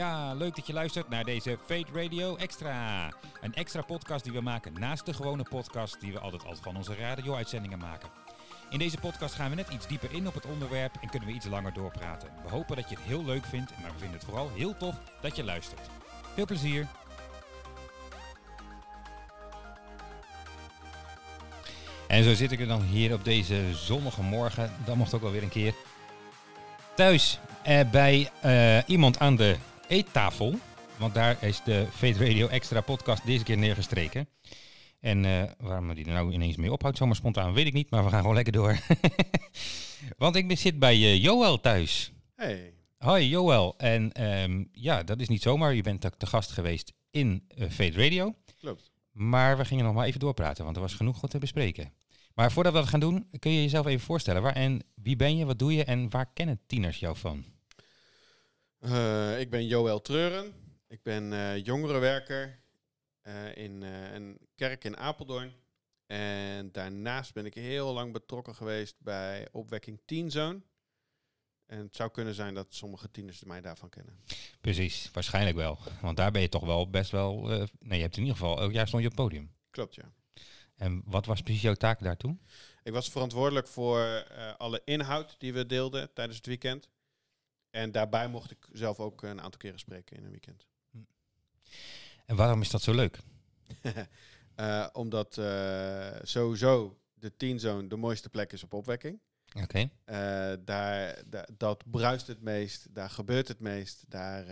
Ja, leuk dat je luistert naar deze Fate Radio Extra. Een extra podcast die we maken naast de gewone podcast die we altijd al van onze radio-uitzendingen maken. In deze podcast gaan we net iets dieper in op het onderwerp en kunnen we iets langer doorpraten. We hopen dat je het heel leuk vindt, maar we vinden het vooral heel tof dat je luistert. Veel plezier! En zo zit ik er dan hier op deze zonnige morgen, dat mocht ook wel weer een keer, thuis eh, bij eh, iemand aan de eettafel. Want daar is de Fate Radio Extra podcast deze keer neergestreken. En eh, waarom die er nou ineens mee ophoudt, zomaar spontaan, weet ik niet. Maar we gaan gewoon lekker door. Want ik zit bij eh, Joël thuis. Hey. Hoi Joël. En ehm, ja, dat is niet zomaar. Je bent ook te gast geweest in eh Fate Radio. Klopt. Maar we gingen nog maar even doorpraten, want er was genoeg te bespreken. Maar voordat we dat gaan doen, kun je jezelf even voorstellen. Waar en wie ben je, wat doe je en waar kennen tieners jou van? Eh, ik ben Joël Treuren. Ik ben eh, jongerenwerker eh, in een kerk in Apeldoorn. En daarnaast ben ik heel lang betrokken geweest bij opwekking Teen Zone. En het zou kunnen zijn dat sommige tieners mij daarvan kennen. Precies, waarschijnlijk wel. Want daar ben je toch wel best wel... nee, je hebt in ieder geval... Elk jaar stond je op het podium. Klopt, ja. En wat was precies jouw taak daartoe? Ik was verantwoordelijk voor alle inhoud die we deelden tijdens het weekend. En daarbij mocht ik zelf ook een aantal keren spreken in een weekend. En waarom is dat zo leuk? Eh, omdat eh, sowieso de Teen Zone de mooiste plek is op opwekking. Oké. Eh, daar, da- dat bruist het meest, daar gebeurt het meest. Daar,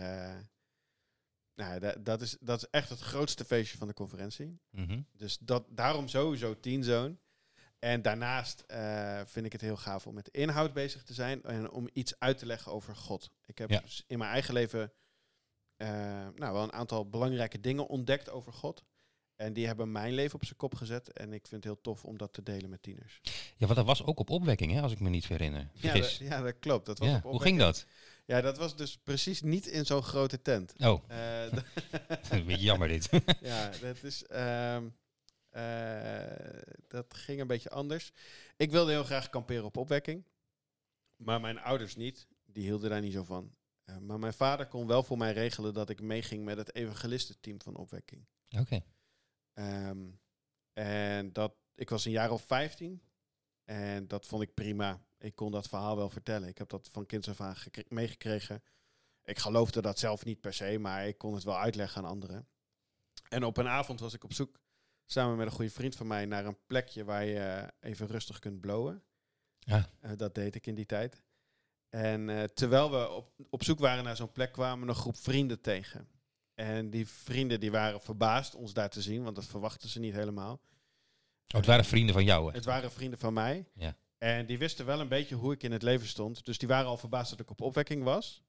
nou, da- dat, is, dat is echt het grootste feestje van de conferentie. Mhm. Dus dat, daarom sowieso Teen Zone. En daarnaast eh, vind ik het heel gaaf om met de inhoud bezig te zijn en om iets uit te leggen over God. Ik heb Ja. in mijn eigen leven eh, nou, wel een aantal belangrijke dingen ontdekt over God. En die hebben mijn leven op zijn kop gezet. En ik vind het heel tof om dat te delen met tieners. Ja, want dat was ook op opwekking, hè, als ik me niet herinner. Ja, dat, ja, dat klopt. Dat was Ja, op hoe ging dat? Ja, dat was dus precies niet in zo'n grote tent. Oh, Eh, een beetje jammer dit. ja, dat is. ehm, eh, dat ging een beetje anders. Ik wilde heel graag kamperen op opwekking. Maar mijn ouders niet. Die hielden daar niet zo van. Eh, maar mijn vader kon wel voor mij regelen dat ik meeging met het evangelistenteam van opwekking. Oké. Ehm, en dat, ik was een jaar of 15. En dat vond ik prima. Ik kon dat verhaal wel vertellen. Ik heb dat van kinds af aan gekre- meegekregen. Ik geloofde dat zelf niet per se, maar ik kon het wel uitleggen aan anderen. En op een avond was ik op zoek, samen met een goede vriend van mij, naar een plekje waar je eh, even rustig kunt blowen. Ja. Eh, dat deed ik in die tijd. En eh, terwijl we op, op zoek waren naar zo'n plek, kwamen we een groep vrienden tegen. En die vrienden die waren verbaasd ons daar te zien, want dat verwachten ze niet helemaal. Oh, het waren vrienden van jou, hè? Het waren vrienden van mij. Ja. En die wisten wel een beetje hoe ik in het leven stond. Dus die waren al verbaasd dat ik op opwekking was.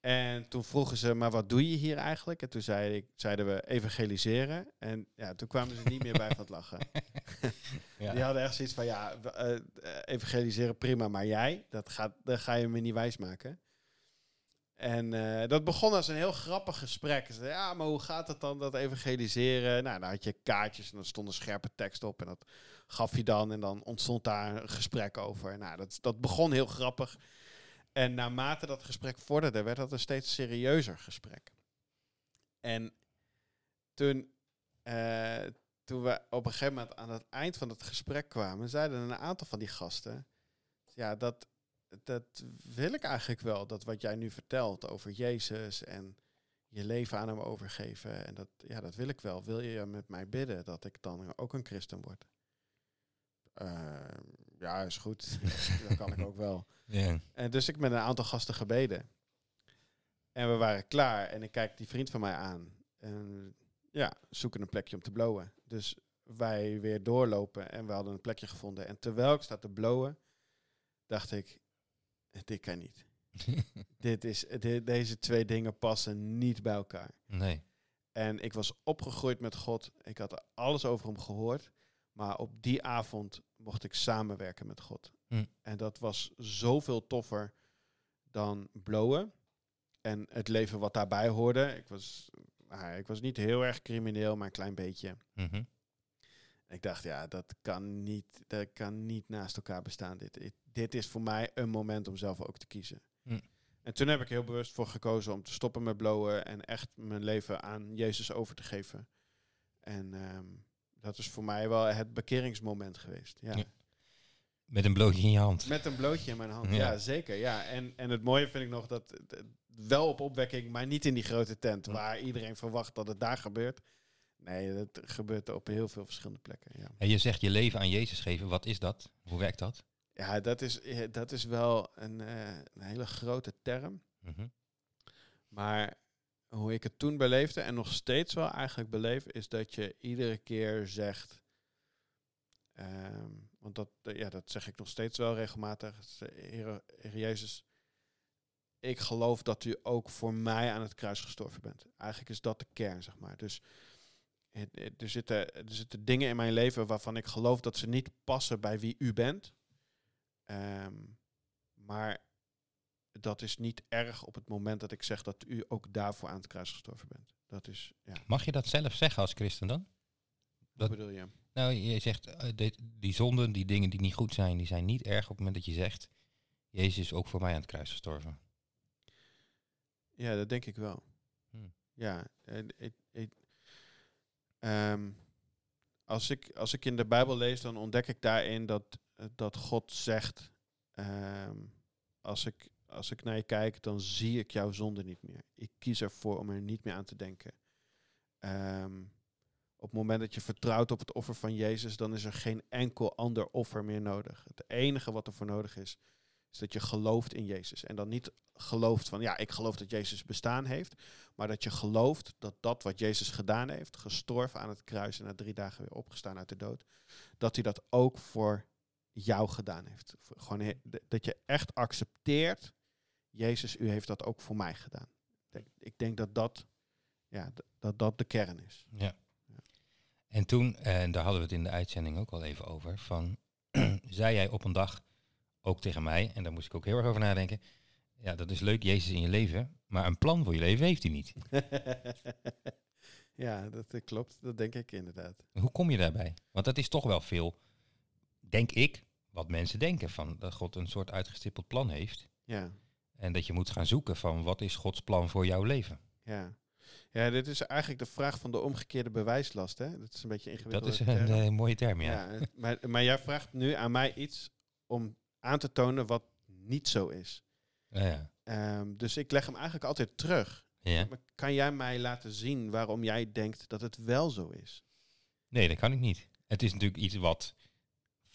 En toen vroegen ze, maar wat doe je hier eigenlijk? En toen zei ik, zeiden we evangeliseren. En ja, toen kwamen ze niet meer bij van het lachen. Ja. Die hadden echt zoiets van, ja, eh, eh, evangeliseren prima, maar jij, dat, gaat, dat ga je me niet wijsmaken. En eh, dat begon als een heel grappig gesprek. Ze zeiden, ja, maar hoe gaat het dan, dat evangeliseren? Nou, dan had je kaartjes en dan stond een scherpe tekst op. En dat gaf je dan en dan ontstond daar een gesprek over. Nou, dat, dat begon heel grappig. En naarmate dat gesprek vorderde, werd dat een steeds serieuzer gesprek. En toen, eh, toen we op een gegeven moment aan het eind van het gesprek kwamen, zeiden een aantal van die gasten, ja, dat, dat wil ik eigenlijk wel. Dat wat jij nu vertelt over Jezus en je leven aan hem overgeven, en dat, ja, dat wil ik wel. Wil je met mij bidden dat ik dan ook een christen word? Eh, ja, is goed. dat kan ik ook wel. En dus ik met een aantal gasten gebeden. En we waren klaar. En ik kijk die vriend van mij aan. En ja, zoeken een plekje om te blowen. Dus wij weer doorlopen en we hadden een plekje gevonden. En terwijl ik sta te blowen, dacht ik, dit kan niet. dit is, dit- deze twee dingen passen niet bij elkaar. nee. En ik was opgegroeid met God. Ik had alles over hem gehoord. Maar op die avond mocht ik samenwerken met God. Hm. En dat was zoveel toffer dan blowen. En het leven wat daarbij hoorde. Ik was, nou, ik was niet heel erg crimineel, maar een klein beetje. Mhm. Ik dacht, ja, dat kan niet, dat kan niet naast elkaar bestaan. Dit, dit, dit is voor mij een moment om zelf ook te kiezen. Hm. En toen heb ik heel bewust voor gekozen om te stoppen met blowen en echt mijn leven aan Jezus over te geven. En ehm, dat is voor mij wel het bekeringsmoment geweest. Ja. Ja. Met een blootje in je hand. Met een blootje in mijn hand. Ja. Ja, zeker. Ja. En, en het mooie vind ik nog dat wel op opwekking, maar niet in die grote tent waar iedereen verwacht dat het daar gebeurt. Nee, het gebeurt op heel veel verschillende plekken. Ja, En je zegt je leven aan Jezus geven. Wat is dat? Hoe werkt dat? ja dat, is, eh, dat is wel een, eh, een hele grote term. Mhm. Maar hoe ik het toen beleefde en nog steeds wel eigenlijk beleef, is dat je iedere keer zegt. ehm, want dat, eh, ja, dat zeg ik nog steeds wel regelmatig. Eh, Heer, Jezus, ik geloof dat u ook voor mij aan het kruis gestorven bent. Eigenlijk is dat de kern, zeg maar. Dus het- er, zitten, er zitten dingen in mijn leven waarvan ik geloof dat ze niet passen bij wie u bent. Ehm, maar dat is niet erg op het moment dat ik zeg dat u ook daarvoor aan het kruis gestorven bent. Dat is, ja, Mag je dat zelf zeggen als christen dan? wat Dat- bedoel je? Nou, je zegt, eh, die zonden, die dingen die niet goed zijn, die zijn niet erg op het moment dat je zegt, Jezus is ook voor mij aan het kruis gestorven. Ja, dat denk ik wel. Hmm. Ja, eh, ehm, als, ik, als ik in de Bijbel lees, dan ontdek ik daarin dat, eh, dat God zegt, ehm, als, ik, als ik naar je kijk, dan zie ik jouw zonde niet meer. Ik kies ervoor om er niet meer aan te denken. Ehm, op het moment dat je vertrouwt op het offer van Jezus, dan is er geen enkel ander offer meer nodig. Het enige wat er voor nodig is, is dat je gelooft in Jezus. En dan niet gelooft van, ja, ik geloof dat Jezus bestaan heeft. Maar dat je gelooft dat dat wat Jezus gedaan heeft, gestorven aan het kruis en na drie dagen weer opgestaan uit de dood, dat hij dat ook voor jou gedaan heeft. Gewoon dat je echt accepteert, Jezus, u heeft dat ook voor mij gedaan. Ik denk- dat dat, ja, dat, dat de kern is. Ja. En toen, en daar hadden we het in de uitzending ook al even over, van, zei jij op een dag ook tegen mij, en daar moest ik ook heel erg over nadenken, ja, dat is leuk, Jezus in je leven, maar een plan voor je leven heeft hij niet. ja, dat eh, klopt. Dat denk ik inderdaad. Hoe kom je daarbij? Want dat is toch wel veel, denk ik, wat mensen denken, van dat God een soort uitgestippeld plan heeft. Ja. En dat je moet gaan zoeken van wat is Gods plan voor jouw leven. Ja. ja, dit is eigenlijk de vraag van de omgekeerde bewijslast. Hè? Dat is een beetje ingewikkeld. Dat is een eh, mooie term, ja. ja. maar, maar jij vraagt nu aan mij iets om aan te tonen wat niet zo is. Ja, ja. Ehm, dus ik leg hem eigenlijk altijd terug. ja. Maar kan jij mij laten zien waarom jij denkt dat het wel zo is? Nee, dat kan ik niet. Het is natuurlijk iets wat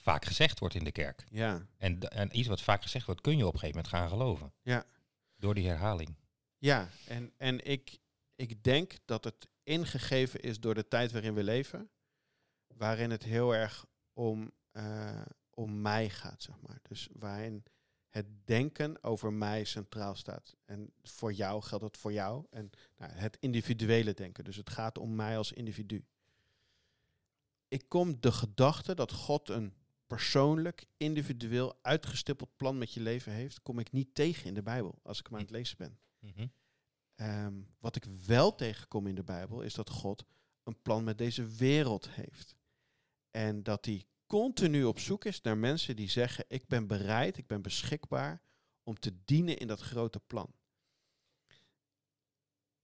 vaak gezegd wordt in de kerk. Ja, En, en iets wat vaak gezegd wordt, kun je op een gegeven moment gaan geloven. Ja. Door die herhaling. ja. en, en ik, ik denk dat het ingegeven is door de tijd waarin we leven, waarin het heel erg om, eh, om mij gaat, zeg maar. Dus waarin het denken over mij centraal staat. En voor jou geldt dat voor jou. En nou, het individuele denken. Dus het gaat om mij als individu. Ik kom de gedachte dat God een persoonlijk, individueel, uitgestippeld plan met je leven heeft, kom ik niet tegen in de Bijbel als ik hem aan het lezen ben. Mhm. Ehm, wat ik wel tegenkom in de Bijbel is dat God een plan met deze wereld heeft. En dat hij continu op zoek is naar mensen die zeggen: Ik ben bereid, ik ben beschikbaar om te dienen in dat grote plan.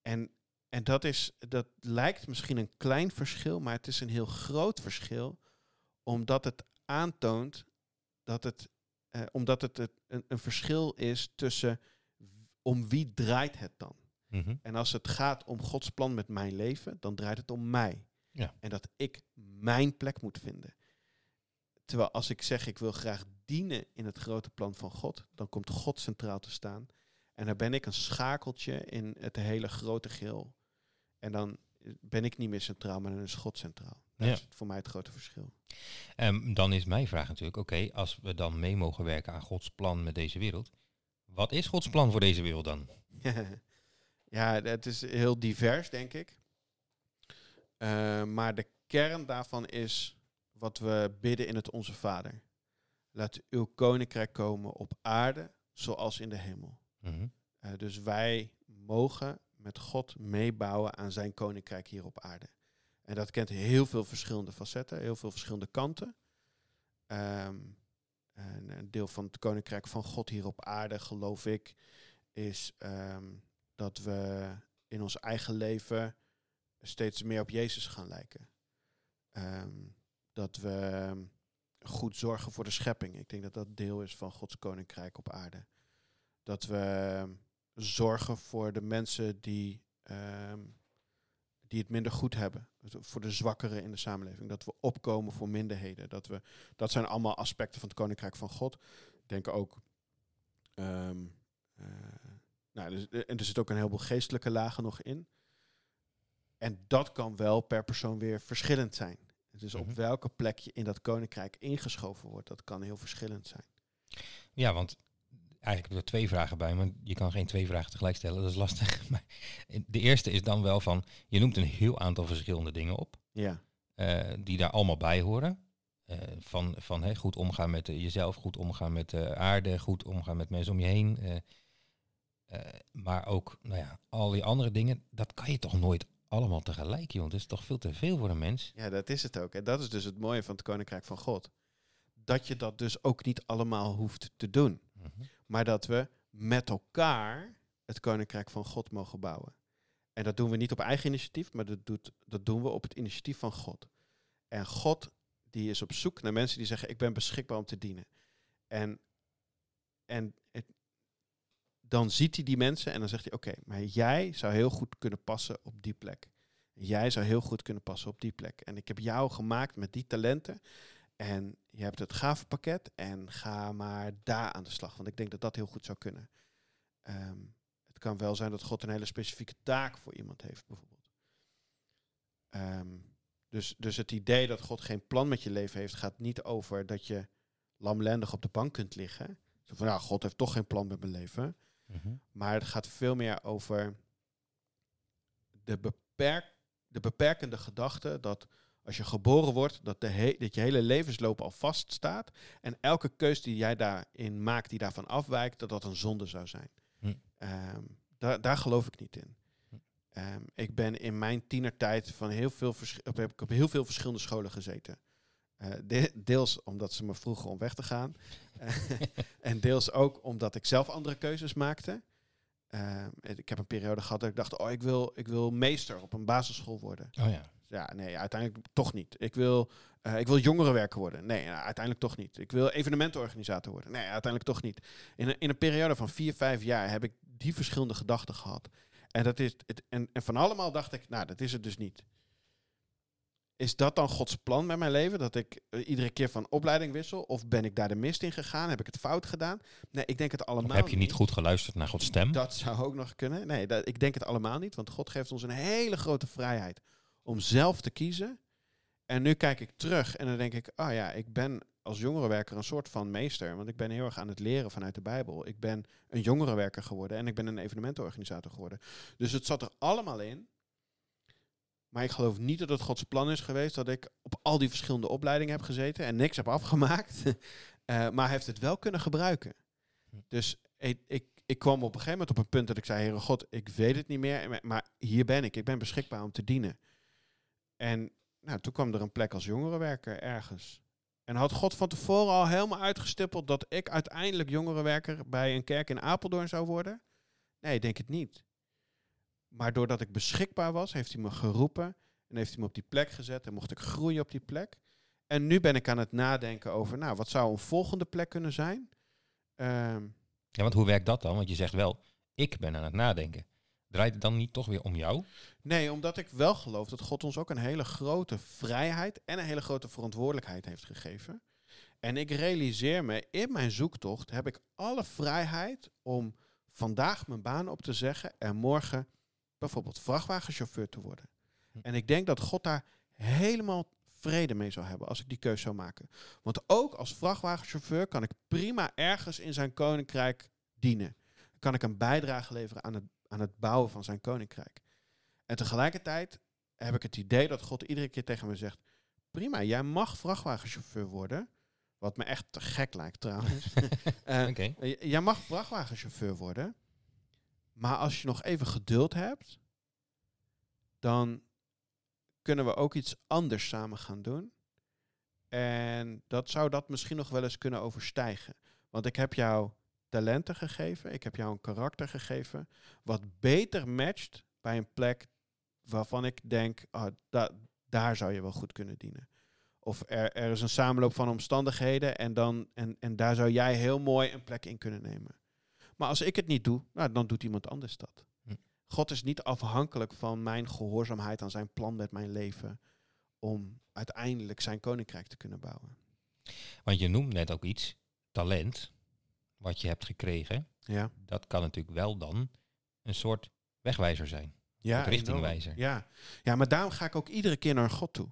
En, en dat, is, dat lijkt misschien een klein verschil, maar het is een heel groot verschil, omdat het aantoont dat het, eh, omdat het het- een, een verschil is tussen om wie draait het dan. Mhm. En als het gaat om Gods plan met mijn leven, dan draait het om mij. Ja. En dat ik mijn plek moet vinden. Terwijl als ik zeg ik wil graag dienen in het grote plan van God, dan komt God centraal te staan. En dan ben ik een schakeltje in het hele grote geheel. En dan ben ik niet meer centraal, maar dan is God centraal. Dat Ja. is voor mij het grote verschil. Ehm, dan is mijn vraag natuurlijk, oké, als we dan mee mogen werken aan Gods plan met deze wereld, wat is Gods plan voor deze wereld dan? ja, het is heel divers, denk ik. Eh, maar de kern daarvan is wat we bidden in het Onze Vader. Laat uw koninkrijk komen op aarde zoals in de hemel. Mhm. Eh, dus wij mogen met God meebouwen aan zijn koninkrijk hier op aarde. En dat kent heel veel verschillende facetten, heel veel verschillende kanten. Ehm, en een deel van het koninkrijk van God hier op aarde, geloof ik, is ehm, dat we in ons eigen leven steeds meer op Jezus gaan lijken. Ehm, dat we goed zorgen voor de schepping. Ik denk dat dat deel is van Gods koninkrijk op aarde. Dat we zorgen voor de mensen die, die het minder goed hebben. Voor de zwakkeren in de samenleving. Dat we opkomen voor minderheden. Dat, we, dat zijn allemaal aspecten van het koninkrijk van God. Ik denk ook. ehm, eh, nou, dus, en er zit ook een heleboel geestelijke lagen nog in. En dat kan wel per persoon weer verschillend zijn. Dus Mhm. op welke plek je in dat koninkrijk ingeschoven wordt, dat kan heel verschillend zijn. Ja, want eigenlijk heb ik er twee vragen bij, maar je kan geen twee vragen tegelijk stellen, dat is lastig. Maar de eerste is dan wel van, je noemt een heel aantal verschillende dingen op, Ja, eh, die daar allemaal bij horen. Eh, van van goed omgaan met eh, jezelf, goed omgaan met de aarde, goed omgaan met mensen om je heen. maar ook, nou ja, al die andere dingen, dat kan je toch nooit allemaal tegelijk, joh. Dat is toch veel te veel voor een mens. ja, dat is het ook. En dat is dus het mooie van het koninkrijk van God. Dat je dat dus ook niet allemaal hoeft te doen. Mhm. Maar dat we met elkaar het koninkrijk van God mogen bouwen. En dat doen we niet op eigen initiatief, maar dat, doet, dat doen we op het initiatief van God. En God die is op zoek naar mensen die zeggen, ik ben beschikbaar om te dienen. En, en het, dan ziet hij die mensen en dan zegt hij, oké, maar jij zou heel goed kunnen passen op die plek. Jij zou heel goed kunnen passen op die plek. En ik heb jou gemaakt met die talenten. En je hebt het gavenpakket en ga maar daar aan de slag. Want ik denk dat dat heel goed zou kunnen. Ehm, het kan wel zijn dat God een hele specifieke taak voor iemand heeft, bijvoorbeeld. Ehm, dus, dus het idee dat God geen plan met je leven heeft, gaat niet over dat je lamlendig op de bank kunt liggen. Zo van, ja, God heeft toch geen plan met mijn leven. Mhm. Maar het gaat veel meer over de, beperk, de beperkende gedachte dat als je geboren wordt, dat, de he- dat je hele levensloop al vaststaat. En elke keus die jij daarin maakt, die daarvan afwijkt, dat dat een zonde zou zijn. Hm. Ehm, daar, daar geloof ik niet in. Hm. Ehm, ik ben in mijn tienertijd van heel veel, op, heb ik op heel veel verschillende scholen gezeten. Eh, de- deels omdat ze me vroegen om weg te gaan. en deels ook omdat ik zelf andere keuzes maakte. Ehm, ik heb een periode gehad dat ik dacht, oh, ik wil, ik wil meester op een basisschool worden. Oh ja. Ja, nee, uiteindelijk toch niet. Ik wil, eh, ik wil jongerenwerker worden. Nee, nou, uiteindelijk toch niet. Ik wil evenementenorganisator worden. Nee, uiteindelijk toch niet. In een, in een periode van vier, vijf jaar heb ik die verschillende gedachten gehad. En, dat is het, en, en van allemaal dacht ik, nou, dat is het dus niet. Is dat dan Gods plan met mijn leven? Dat ik eh, iedere keer van opleiding wissel? Of ben ik daar de mist in gegaan? Heb ik het fout gedaan? Nee, ik denk het allemaal Of heb je niet goed geluisterd naar Gods stem? dat zou ook nog kunnen. Nee, dat, ik denk het allemaal niet. Want God geeft ons een hele grote vrijheid om zelf te kiezen. En nu kijk ik terug en dan denk ik, ah ja, ik ben als jongerenwerker een soort van meester. Want ik ben heel erg aan het leren vanuit de Bijbel. Ik ben een jongerenwerker geworden en ik ben een evenementenorganisator geworden. Dus het zat er allemaal in. Maar ik geloof niet dat het Gods plan is geweest dat ik op al die verschillende opleidingen heb gezeten en niks heb afgemaakt. Eh, maar heeft het wel kunnen gebruiken. Dus ik, ik, ik kwam op een gegeven moment op een punt dat ik zei, Heere God, ik weet het niet meer, maar hier ben ik. Ik ben beschikbaar om te dienen. En nou, toen kwam er een plek als jongerenwerker ergens. En had God van tevoren al helemaal uitgestippeld dat ik uiteindelijk jongerenwerker bij een kerk in Apeldoorn zou worden? Nee, ik denk het niet. Maar doordat ik beschikbaar was, heeft hij me geroepen en heeft hij me op die plek gezet en mocht ik groeien op die plek. En nu ben ik aan het nadenken over, nou, wat zou een volgende plek kunnen zijn? Ehm, Ja, want hoe werkt dat dan? Want je zegt wel, ik ben aan het nadenken. Draait het dan niet toch weer om jou? Nee, omdat ik wel geloof dat God ons ook een hele grote vrijheid en een hele grote verantwoordelijkheid heeft gegeven. En ik realiseer me, in mijn zoektocht heb ik alle vrijheid om vandaag mijn baan op te zeggen en morgen bijvoorbeeld vrachtwagenchauffeur te worden. Hm. En ik denk dat God daar helemaal vrede mee zou hebben als ik die keuze zou maken. Want ook als vrachtwagenchauffeur kan ik prima ergens in zijn koninkrijk dienen. Kan ik een bijdrage leveren aan het, aan het bouwen van zijn koninkrijk. En tegelijkertijd heb ik het idee dat God iedere keer tegen me zegt: Prima, jij mag vrachtwagenchauffeur worden. Wat me echt te gek lijkt trouwens. Oké. J- Jij mag vrachtwagenchauffeur worden. Maar als je nog even geduld hebt, dan kunnen we ook iets anders samen gaan doen. En dat zou dat misschien nog wel eens kunnen overstijgen. Want ik heb jou talenten gegeven. Ik heb jou een karakter gegeven. Wat beter matcht bij een plek waarvan ik denk, ah, da- daar zou je wel goed kunnen dienen. Of er, er is een samenloop van omstandigheden en, dan, en, en daar zou jij heel mooi een plek in kunnen nemen. Maar als ik het niet doe, nou, dan doet iemand anders dat. Hm. God is niet afhankelijk van mijn gehoorzaamheid aan zijn plan met mijn leven om uiteindelijk zijn koninkrijk te kunnen bouwen. Want je noemt net ook iets, talent, wat je hebt gekregen. Ja, Dat kan natuurlijk wel dan een soort wegwijzer zijn. ja richtingwijzer. Ja. ja, maar daarom ga ik ook iedere keer naar God toe.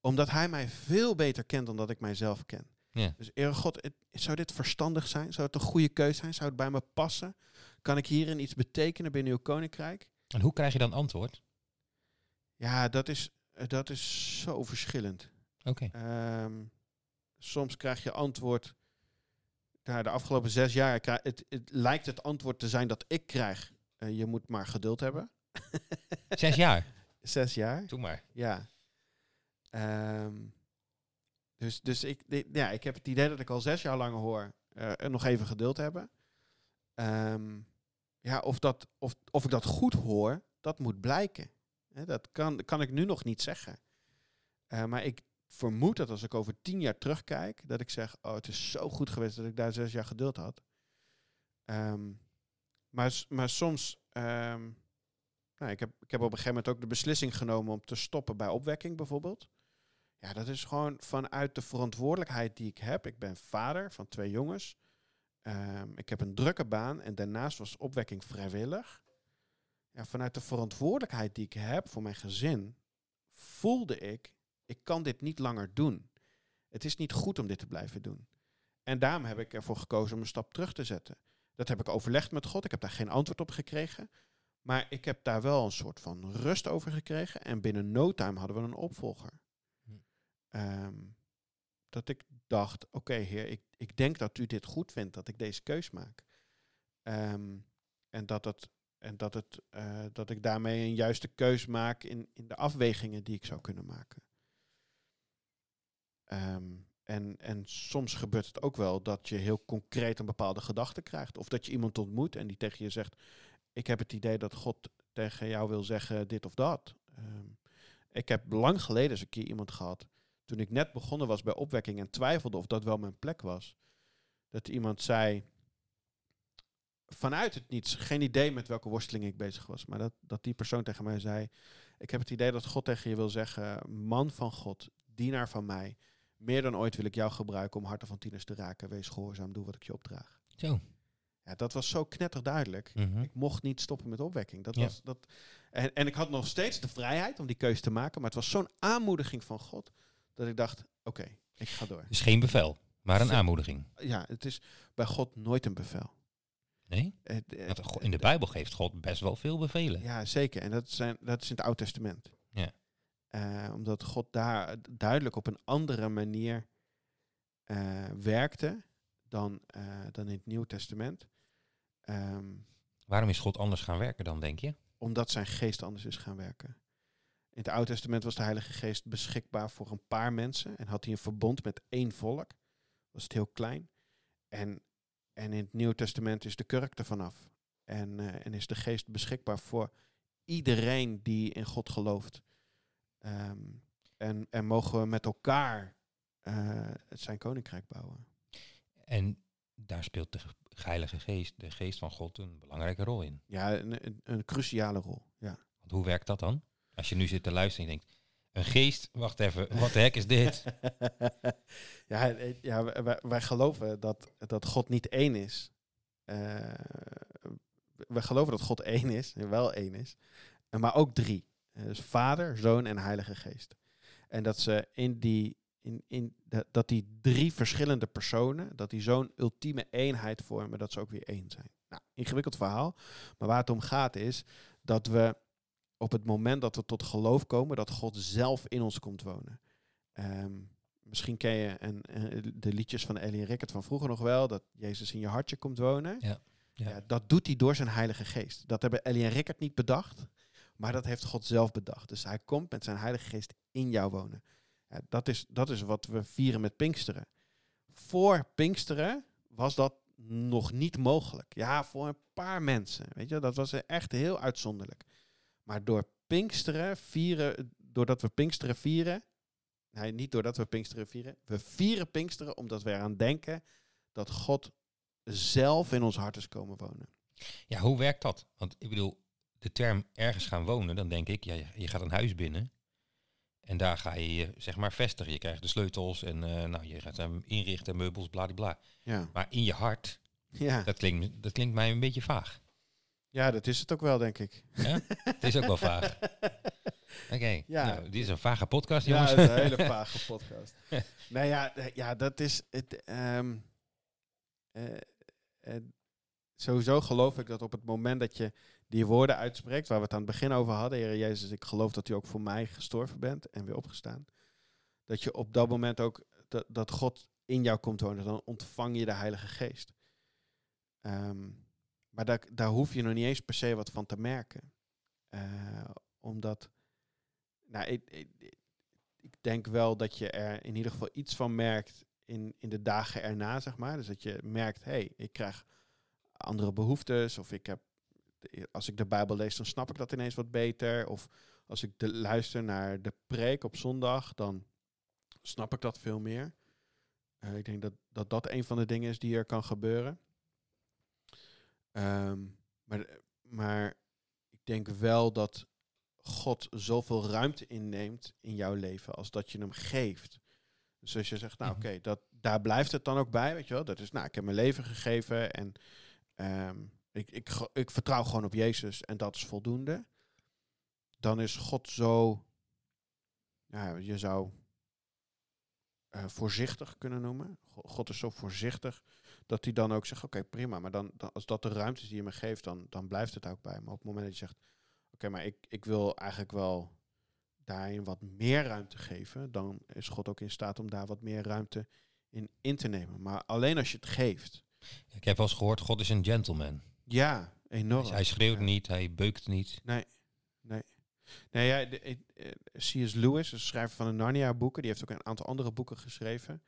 Omdat hij mij veel beter kent dan dat ik mijzelf ken. Ja. Dus Heere God, het- zou dit verstandig zijn? Zou het een goede keuze zijn? Zou het bij me passen? Kan ik hierin iets betekenen binnen uw koninkrijk? En hoe krijg je dan antwoord? Ja, dat is, eh, dat is zo verschillend. Oké. Ehm, soms krijg je antwoord. Nou, de afgelopen zes jaar krijg, het, het lijkt het antwoord te zijn dat ik krijg. eh, je moet maar geduld hebben. Zes jaar. Zes jaar. Doe maar. Ja. Ehm, dus dus ik, ja, ik heb het idee dat ik al zes jaar lang hoor. en nog even geduld hebben. Ehm, ja, of, dat, of, of ik dat goed hoor, dat moet blijken. Hè, dat kan, kan ik nu nog niet zeggen. Eh, maar ik vermoed dat als ik over tien jaar terugkijk, dat ik zeg, oh, het is zo goed geweest dat ik daar zes jaar geduld had. Ehm, maar, maar soms, ehm, nou, ik, heb, ik heb op een gegeven moment ook de beslissing genomen om te stoppen bij opwekking bijvoorbeeld. Ja, dat is gewoon vanuit de verantwoordelijkheid die ik heb. Ik ben vader van twee jongens. Ehm, ik heb een drukke baan en daarnaast was opwekking vrijwillig. Ja, vanuit de verantwoordelijkheid die ik heb voor mijn gezin, voelde ik, ik kan dit niet langer doen. Het is niet goed om dit te blijven doen. En daarom heb ik ervoor gekozen om een stap terug te zetten. Dat heb ik overlegd met God. Ik heb daar geen antwoord op gekregen. Maar ik heb daar wel een soort van rust over gekregen. En binnen no time hadden we een opvolger. Hm. Ehm, dat ik dacht, oké heer, ik, ik denk dat u dit goed vindt, dat ik deze keus maak. Ehm, en dat, het, en dat, het, eh, dat ik daarmee een juiste keus maak in, in de afwegingen die ik zou kunnen maken. Ehm, en, en soms gebeurt het ook wel dat je heel concreet een bepaalde gedachte krijgt. Of dat je iemand ontmoet en die tegen je zegt, ik heb het idee dat God tegen jou wil zeggen dit of dat. Ehm, ik heb lang geleden eens een keer iemand gehad, toen ik net begonnen was bij opwekking en twijfelde of dat wel mijn plek was. Dat iemand zei, vanuit het niets, geen idee met welke worsteling ik bezig was, maar dat, dat die persoon tegen mij zei, ik heb het idee dat God tegen je wil zeggen, man van God, dienaar van mij, meer dan ooit wil ik jou gebruiken om harten van tieners te raken. Wees gehoorzaam, doe wat ik je opdraag. Zo. Ja, dat was zo knetterduidelijk. Mhm. Ik mocht niet stoppen met opwekking. Dat Ja. was, dat, en, en ik had nog steeds de vrijheid om die keuze te maken. Maar het was zo'n aanmoediging van God. Dat ik dacht, oké, ik ga door. Dus geen bevel, maar een aanmoediging. Ja, het is bij God nooit een bevel. Nee? Het- het- Want go- in de Bijbel geeft God best wel veel bevelen. Ja, zeker. En dat, zijn, dat is in het Oude Testament. Ja. Eh, omdat God daar duidelijk op een andere manier eh, werkte dan, eh, dan in het Nieuw Testament. Ehm, Waarom is God anders gaan werken dan, denk je? omdat zijn geest anders is gaan werken. In het Oude Testament was de Heilige Geest beschikbaar voor een paar mensen en had hij een verbond met één volk. Was het heel klein. En, en in het Nieuwe Testament is de kurk er vanaf. En, en is de geest beschikbaar voor iedereen die in God gelooft. Ehm, en, en mogen we met elkaar eh, het zijn koninkrijk bouwen. En daar speelt de ge- Heilige Geest, de Geest van God, een belangrijke rol in. Ja, een, een, een cruciale rol. Ja. Want hoe werkt dat dan? Als je nu zit te luisteren en je denkt, een geest, wacht even, wat de hek is dit? ja, eh, ja wij- wij, wij geloven dat, dat God niet één is. Eh, we geloven dat God één is, wel één is, maar ook drie. Eh, dus Vader, Zoon en Heilige Geest. En dat ze in die, in, in, dat, dat die drie verschillende personen, dat die zo'n ultieme eenheid vormen, dat ze ook weer één zijn. Nou, ingewikkeld verhaal, maar waar het om gaat is dat we op het moment dat we tot geloof komen, dat God zelf in ons komt wonen. Ehm, misschien ken je eh, de liedjes van Ellie en Rickert van vroeger nog wel, dat Jezus in je hartje komt wonen. Ja, ja. Ja, dat doet hij door zijn Heilige Geest. Dat hebben Ellie en Rickert niet bedacht, maar dat heeft God zelf bedacht. Dus hij komt met zijn Heilige Geest in jou wonen. Ja, dat, is, dat is wat we vieren met Pinksteren. Voor Pinksteren was dat nog niet mogelijk. Ja, voor een paar mensen. Weet je, dat was echt heel uitzonderlijk. Maar door Pinksteren vieren, doordat we Pinksteren vieren, nee, niet doordat we Pinksteren vieren, we vieren Pinksteren omdat we eraan denken dat God zelf in ons hart is komen wonen. Ja, hoe werkt dat? Want ik bedoel, de term ergens gaan wonen, dan denk ik, ja, je- gaat een huis binnen. En daar ga je je, zeg maar, vestigen. Je krijgt de sleutels en eh, nou, je gaat hem inrichten, meubels, bladibla. Ja, Maar in je hart, ja. dat klinkt, dat klinkt mij een beetje vaag. ja dat is het ook wel, denk ik. Ja? het is ook wel vaag. Oké, Ja. nou, dit is een vage podcast, Ja, jongens. het is een hele vage podcast. nou ja, ja, dat is het. ehm, eh, eh, sowieso geloof ik dat op het moment dat je die woorden uitspreekt, waar we het aan het begin over hadden, Heer Jezus, ik geloof dat u ook voor mij gestorven bent en weer opgestaan, dat je op dat moment ook dat, God in jou komt wonen, dan ontvang je de Heilige Geest. Ehm, maar daar, daar hoef je nog niet eens per se wat van te merken, Eh, omdat, nou, ik, ik, ik denk wel dat je er in ieder geval iets van merkt in, in de dagen erna, zeg maar. Dus dat je merkt, hé, hey, ik krijg andere behoeftes. Of ik heb, als ik de Bijbel lees, dan snap ik dat ineens wat beter. Of als ik de, luister naar de preek op zondag, dan snap ik dat veel meer. Eh, ik denk dat, dat dat een van de dingen is die er kan gebeuren. Ehm, maar, maar ik denk wel dat God zoveel ruimte inneemt in jouw leven als dat je hem geeft. Dus als je zegt, nou Mhm. oké, dat daar blijft het dan ook bij, weet je wel. Dat is, nou, ik heb mijn leven gegeven en ehm, ik, ik, ik vertrouw gewoon op Jezus en dat is voldoende. Dan is God zo, ja, je zou eh, voorzichtig kunnen noemen. Go- God is zo voorzichtig dat hij dan ook zegt, oké, prima, maar dan, dan, als dat de ruimte is die je me geeft, dan, dan blijft het ook bij. Maar op het moment dat je zegt, oké, maar ik, ik wil eigenlijk wel daarin wat meer ruimte geven, dan is God ook in staat om daar wat meer ruimte in in te nemen. Maar alleen als je het geeft. Ik heb wel eens gehoord, God is een gentleman. Ja, enorm. Dus hij schreeuwt Ja. niet, hij beukt niet. Nee, nee. Nee, ja, de, eh, eh, C.S. Lewis, de schrijver van de Narnia-boeken, die heeft ook een aantal andere boeken geschreven.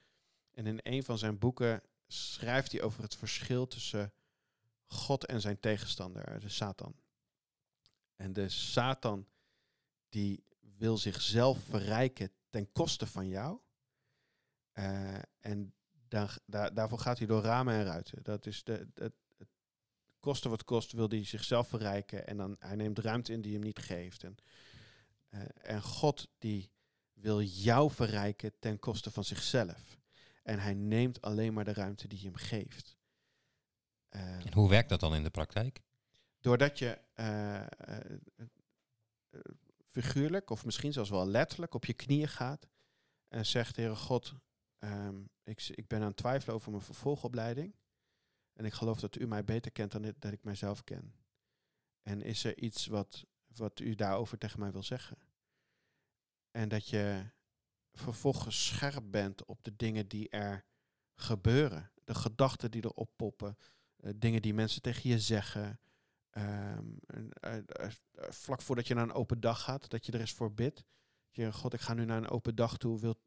En in een van zijn boeken schrijft hij over het verschil tussen God en zijn tegenstander, de Satan. En de Satan, die wil zichzelf verrijken ten koste van jou. Eh, en daar, daar, daarvoor gaat hij door ramen en ruiten. Dat is de, het koste wat kost, wil hij zichzelf verrijken. En dan hij neemt ruimte in die hem niet geeft. En, eh, en God die wil jou verrijken ten koste van zichzelf. En hij neemt alleen maar de ruimte die je hem geeft. Eh, En hoe werkt dat dan in de praktijk? doordat je eh, figuurlijk of misschien zelfs wel letterlijk op je knieën gaat en zegt, Heere God, ehm, ik, ik ben aan het twijfelen over mijn vervolgopleiding en ik geloof dat u mij beter kent dan dat ik mijzelf ken. En is er iets wat, wat u daarover tegen mij wil zeggen? En dat je vervolgens scherp bent op de dingen die er gebeuren, de gedachten die er oppoppen, eh, dingen die mensen tegen je zeggen, Ehm, eh, eh, eh, vlak voordat je naar een open dag gaat, dat je er eens voor bidt. Je, God, ik ga nu naar een open dag toe. Wilt,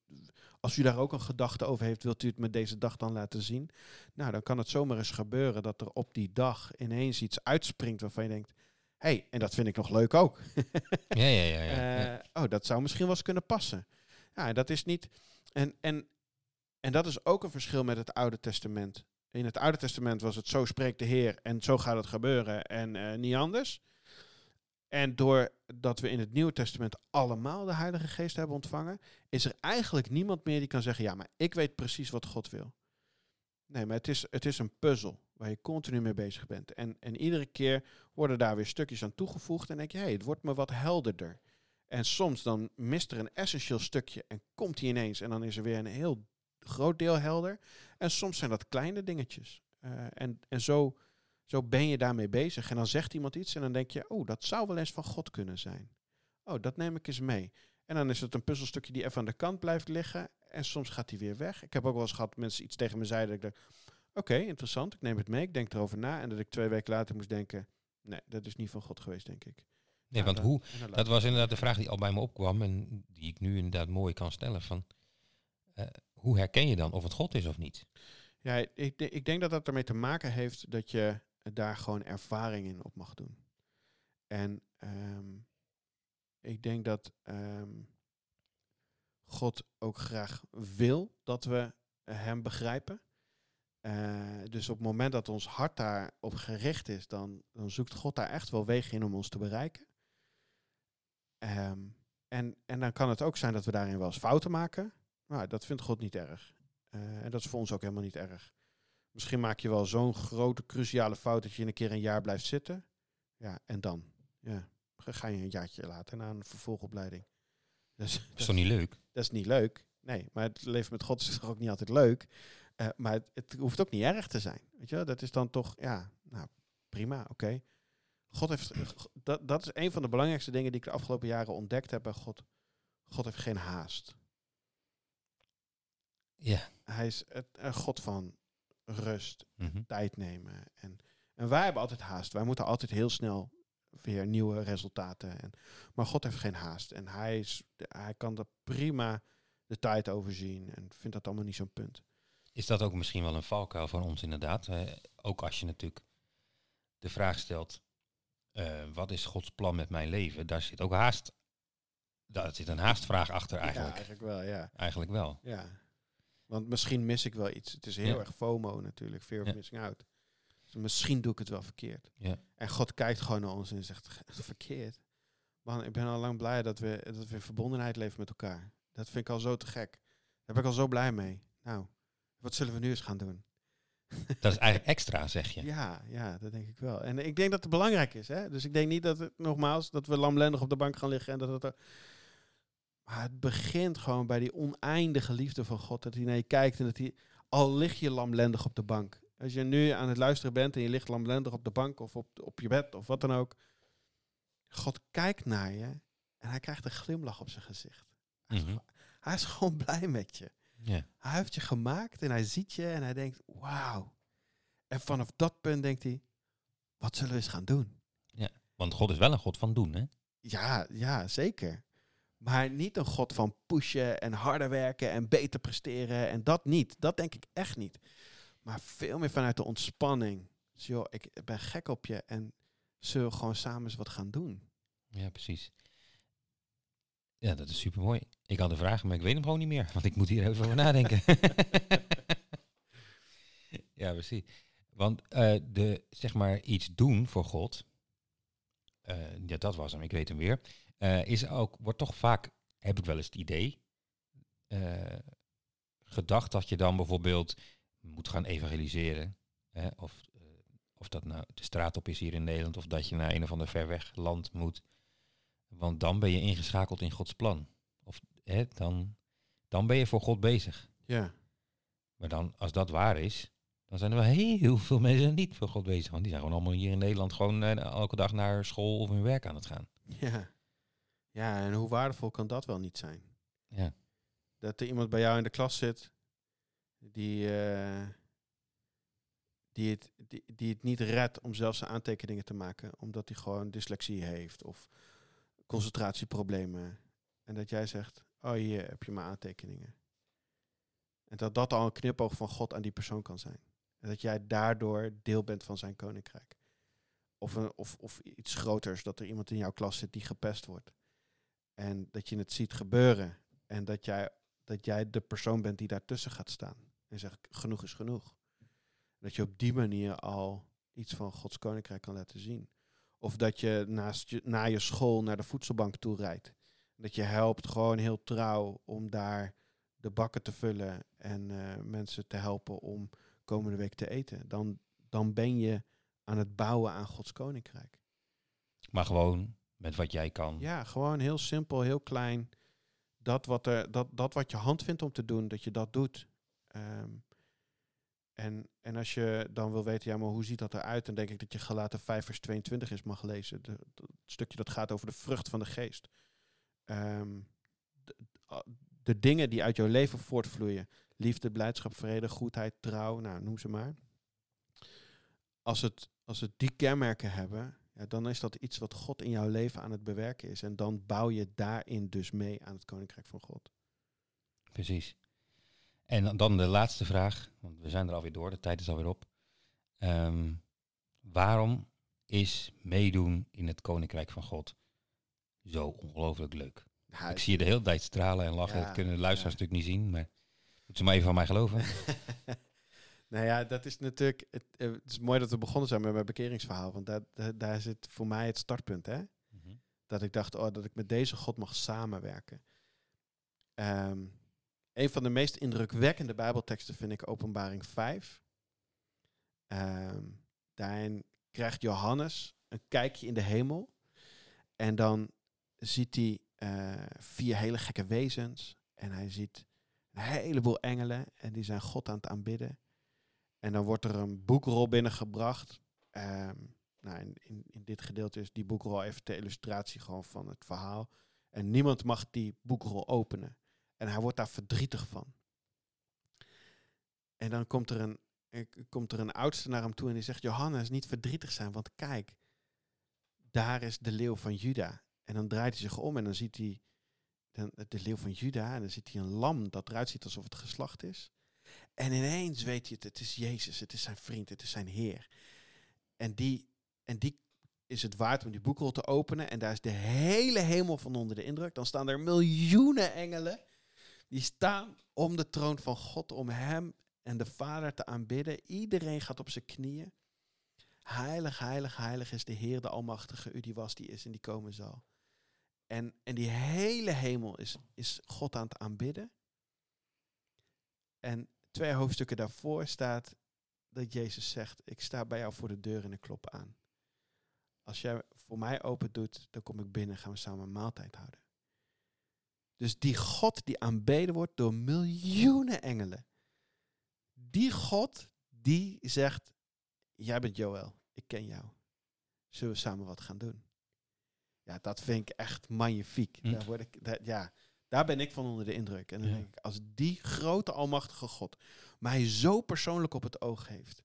als u daar ook een gedachte over heeft, wilt u het met deze dag dan laten zien? Nou, dan kan het zomaar eens gebeuren dat er op die dag ineens iets uitspringt waarvan je denkt, hé, hey, en dat vind ik nog leuk ook. Ja, ja, ja. ja. ja. Eh, oh, dat zou misschien wel eens kunnen passen. Ja, dat is niet. En, en, en dat is ook een verschil met het Oude Testament. In het Oude Testament was het zo spreekt de Heer en zo gaat het gebeuren en eh, niet anders. En doordat we in het Nieuwe Testament allemaal de Heilige Geest hebben ontvangen, is er eigenlijk niemand meer die kan zeggen: Ja, maar ik weet precies wat God wil. Nee, maar het is, het is een puzzel waar je continu mee bezig bent. En, en iedere keer worden daar weer stukjes aan toegevoegd en denk je: hé, hey, het wordt me wat helderder. En soms dan mist er een essentieel stukje en komt hij ineens en dan is er weer een heel groot deel helder. En soms zijn dat kleine dingetjes. Eh, en en zo, zo ben je daarmee bezig. En dan zegt iemand iets en dan denk je, oh, dat zou wel eens van God kunnen zijn. Oh, dat neem ik eens mee. En dan is het een puzzelstukje die even aan de kant blijft liggen. En soms gaat die weer weg. Ik heb ook wel eens gehad dat mensen iets tegen me zeiden. Dat ik dacht, oké, interessant, ik neem het mee. Ik denk erover na. En dat ik twee weken later moest denken, nee, dat is niet van God geweest, denk ik. Nee, Nou, want hoe, dat was inderdaad de vraag die al bij me opkwam en die ik nu inderdaad mooi kan stellen. Van, eh, hoe herken je dan of het God is of niet? Ja, ik, ik denk dat dat ermee te maken heeft dat je daar gewoon ervaring in op mag doen. En ehm, ik denk dat ehm, God ook graag wil dat we Hem begrijpen. Eh, dus op het moment dat ons hart daarop gericht is, dan, dan zoekt God daar echt wel wegen in om ons te bereiken. Ehm, en, en dan kan het ook zijn dat we daarin wel eens fouten maken. Nou, dat vindt God niet erg. Eh, en dat is voor ons ook helemaal niet erg. Misschien maak je wel zo'n grote, cruciale fout dat je in een keer een jaar blijft zitten. Ja, en dan? Ja, ga- je een jaartje later naar een vervolgopleiding. Dus, Dat is toch niet leuk? dat is niet leuk. Nee, maar het leven met God is toch ook niet altijd leuk. Eh, maar het, het hoeft ook niet erg te zijn. Weet je, wel? dat is dan toch, ja, nou prima, oké. God heeft, dat, dat is een van de belangrijkste dingen die ik de afgelopen jaren ontdekt heb bij God. God heeft geen haast. Ja. Hij is het, een God van rust, Mhm. tijd nemen. En, en wij hebben altijd haast. Wij moeten altijd heel snel weer nieuwe resultaten. En, maar God heeft geen haast. En hij, is, hij kan er prima de tijd overzien. En vindt dat allemaal niet zo'n punt. Is dat ook misschien wel een valkuil van ons inderdaad? Eh, ook als je natuurlijk de vraag stelt, eh, wat is Gods plan met mijn leven? Daar zit ook haast, daar zit een haastvraag achter Ja, eigenlijk. eigenlijk wel, ja. Eigenlijk wel. ja. Want misschien mis ik wel iets. Het is heel Ja. erg FOMO natuurlijk, fear of Ja. missing out. Dus misschien doe ik het wel verkeerd. Ja. En God kijkt gewoon naar ons en zegt, verkeerd. Man, ik ben al lang blij dat we, dat we in verbondenheid leven met elkaar. Dat vind ik al zo te gek. Daar ben ik al zo blij mee. Nou, wat zullen we nu eens gaan doen? Dat is eigenlijk extra, zeg je. Ja, ja, dat denk ik wel. En ik denk dat het belangrijk is. Hè? Dus ik denk niet dat het, nogmaals, dat we lamlendig op de bank gaan liggen en dat het... Maar het begint gewoon bij die oneindige liefde van God. Dat hij naar je kijkt en dat hij... Al lig je lamlendig op de bank. Als je nu aan het luisteren bent en je ligt lamlendig op de bank of op, op je bed of wat dan ook. God kijkt naar je en hij krijgt een glimlach op zijn gezicht. Hij is, Mhm. gewoon- hij is gewoon blij met je. Ja. Hij heeft je gemaakt en hij ziet je en hij denkt, wauw. En vanaf dat punt denkt hij, wat zullen we eens gaan doen? Want God is wel een God van doen, hè? Ja, ja, zeker. Maar niet een god van pushen en harder werken en beter presteren en dat niet. Dat denk ik echt niet. Maar veel meer vanuit de ontspanning. Dus joh, ik ben gek op je en zullen gewoon samen eens wat gaan doen? Ja, precies. Ja, dat is super mooi. Ik had een vraag, maar ik weet hem gewoon niet meer, want ik moet hier even over nadenken. ja, precies. Want eh, de, zeg maar, iets doen voor God, eh, ja, dat was hem, ik weet hem weer, eh, is ook, wordt toch vaak, heb ik wel eens het idee, eh, gedacht dat je dan bijvoorbeeld moet gaan evangeliseren. Hè, of, eh, of dat nou de straat op is hier in Nederland, of dat je naar een of ander ver weg land moet. Want dan ben je ingeschakeld in Gods plan. Of hè, dan, dan ben je voor God bezig. Ja, Maar dan, als dat waar is, dan zijn er wel heel veel mensen niet voor God bezig. Want die zijn gewoon allemaal hier in Nederland gewoon elke dag naar school of hun werk aan het gaan. ja. Ja, en hoe waardevol kan dat wel niet zijn? Ja. Dat er iemand bij jou in de klas zit die, eh, die, het, die, die het niet redt om zelf zijn aantekeningen te maken, omdat hij gewoon dyslexie heeft of concentratieproblemen. En dat jij zegt, oh hier heb je mijn aantekeningen. En dat dat al een knipoog van God aan die persoon kan zijn. En dat jij daardoor deel bent van zijn koninkrijk. Of, een, of, of iets groters, dat er iemand in jouw klas zit die gepest wordt. En dat je het ziet gebeuren. En dat jij, dat jij de persoon bent die daartussen gaat staan. En zegt, genoeg is genoeg. Dat je op die manier al iets van Gods koninkrijk kan laten zien. Of dat je, naast je na je school naar de voedselbank toe rijdt. Dat je helpt gewoon heel trouw om daar de bakken te vullen en eh, mensen te helpen om komende week te eten. Dan, dan ben je aan het bouwen aan Gods koninkrijk. Maar gewoon met wat jij kan. Ja, gewoon heel simpel, heel klein. Dat wat, er, dat, dat wat je hand vindt om te doen, dat je dat doet. Ehm, en, en als je dan wil weten, ja, maar hoe ziet dat eruit? Dan denk ik dat je gelaten 5 vers 22 is mag lezen. De, het stukje dat gaat over de vrucht van de geest. Ehm, de, de dingen die uit jouw leven voortvloeien. Liefde, blijdschap, vrede, goedheid, trouw, nou, noem ze maar. Als het, als het die kenmerken hebben, ja, dan is dat iets wat God in jouw leven aan het bewerken is. En dan bouw je daarin dus mee aan het koninkrijk van God. Precies. En dan- de laatste vraag, want we zijn er alweer door, de tijd is alweer op. Ehm, waarom is meedoen in het Koninkrijk van God zo ongelooflijk leuk? Ik zie je de hele tijd stralen en lachen. Ja, dat kunnen de luisteraars ja. natuurlijk niet zien, maar moet ze maar even van mij geloven. nou ja, dat is natuurlijk. Het, eh, het is mooi dat we begonnen zijn met mijn bekeringsverhaal. Want daar, daar, zit voor mij het startpunt. Hè? Mhm. Dat ik dacht, oh, dat ik met deze God mag samenwerken. Ehm, een van de meest indrukwekkende Bijbelteksten vind ik Openbaring 5. Ehm, daarin krijgt Johannes een kijkje in de hemel. En dan ziet hij eh, vier hele gekke wezens. En hij ziet een heleboel engelen. En die zijn God aan het aanbidden. En dan wordt er een boekrol binnengebracht. Ehm, nou, in, in, dit gedeelte is die boekrol even ter illustratie gewoon van het verhaal. En niemand mag die boekrol openen. En hij wordt daar verdrietig van. En dan komt er een, komt er een oudste naar hem toe en die zegt: Johannes, niet verdrietig zijn, want kijk, daar is de leeuw van Juda. En dan draait hij zich om en dan ziet hij de leeuw van Juda. En dan ziet hij een lam dat eruit ziet alsof het geslacht is. En ineens weet hij het, het is Jezus, het is zijn vriend, het is zijn Heer. En die, en die is het waard om die boekrol te openen. En daar is de hele hemel van onder de indruk. Dan staan er miljoenen engelen. Die staan om de troon van God, om hem en de Vader te aanbidden. Iedereen gaat op zijn knieën. Heilig, heilig, heilig is de Heer, de Almachtige, u die was, die is en die komen zal. En, en die hele hemel is, is God aan het aanbidden. En twee hoofdstukken daarvoor staat dat Jezus zegt, ik sta bij jou voor de deur en ik klop aan. Als jij voor mij open doet, dan kom ik binnen en gaan we samen een maaltijd houden. Dus die God die aanbeden wordt door miljoenen engelen. Die God die zegt, jij bent Joël, ik ken jou. Zullen we samen wat gaan doen? Ja, dat vind ik echt magnifiek. Hm. Daar, word ik, daar, ja, daar ben ik van onder de indruk. En dan Ja. denk ik, als die grote almachtige God mij zo persoonlijk op het oog heeft.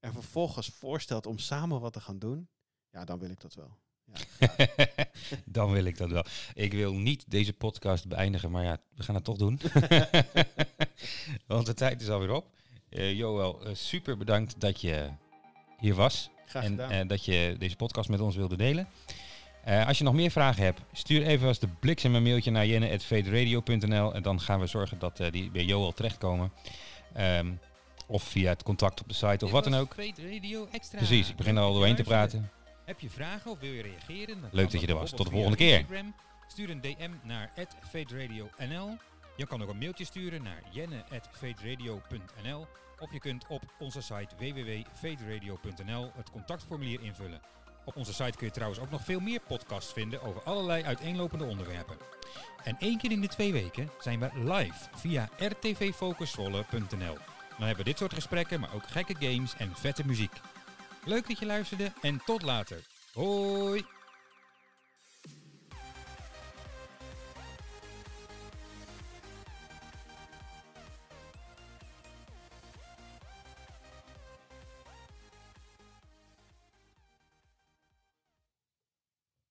En vervolgens voorstelt om samen wat te gaan doen. Ja, dan wil ik dat wel. Ja. Dan wil ik dat wel. Ik wil niet deze podcast beëindigen, maar ja, we gaan het toch doen. Want de tijd is alweer op. Eh Joël, eh, super bedankt dat je hier was. Graag en eh, dat je deze podcast met ons wilde delen. Eh, als je nog meer vragen hebt, stuur even als de bliksem een mailtje naar jenne.vderadio.nl en dan gaan we zorgen dat eh, die bij Joel terechtkomen. Ehm, of via het contact op de site of wat dan ook. Radio Extra. Precies, ik begin er al doorheen te praten. Heb je vragen of wil je reageren? Dan Leuk dat je er was. Tot de volgende keer. Instagram. Stuur een DM naar @vaderadio.nl. Je kan ook een mailtje sturen naar jenne@vaderadio.nl of je kunt op onze site www.vaderadio.nl het contactformulier invullen. Op onze site kun je trouwens ook nog veel meer podcasts vinden over allerlei uiteenlopende onderwerpen. En één keer in de twee weken zijn we live via rtvfocusvolle.nl. Dan hebben we dit soort gesprekken, maar ook gekke games en vette muziek. Leuk dat je luisterde en tot later. Hoi!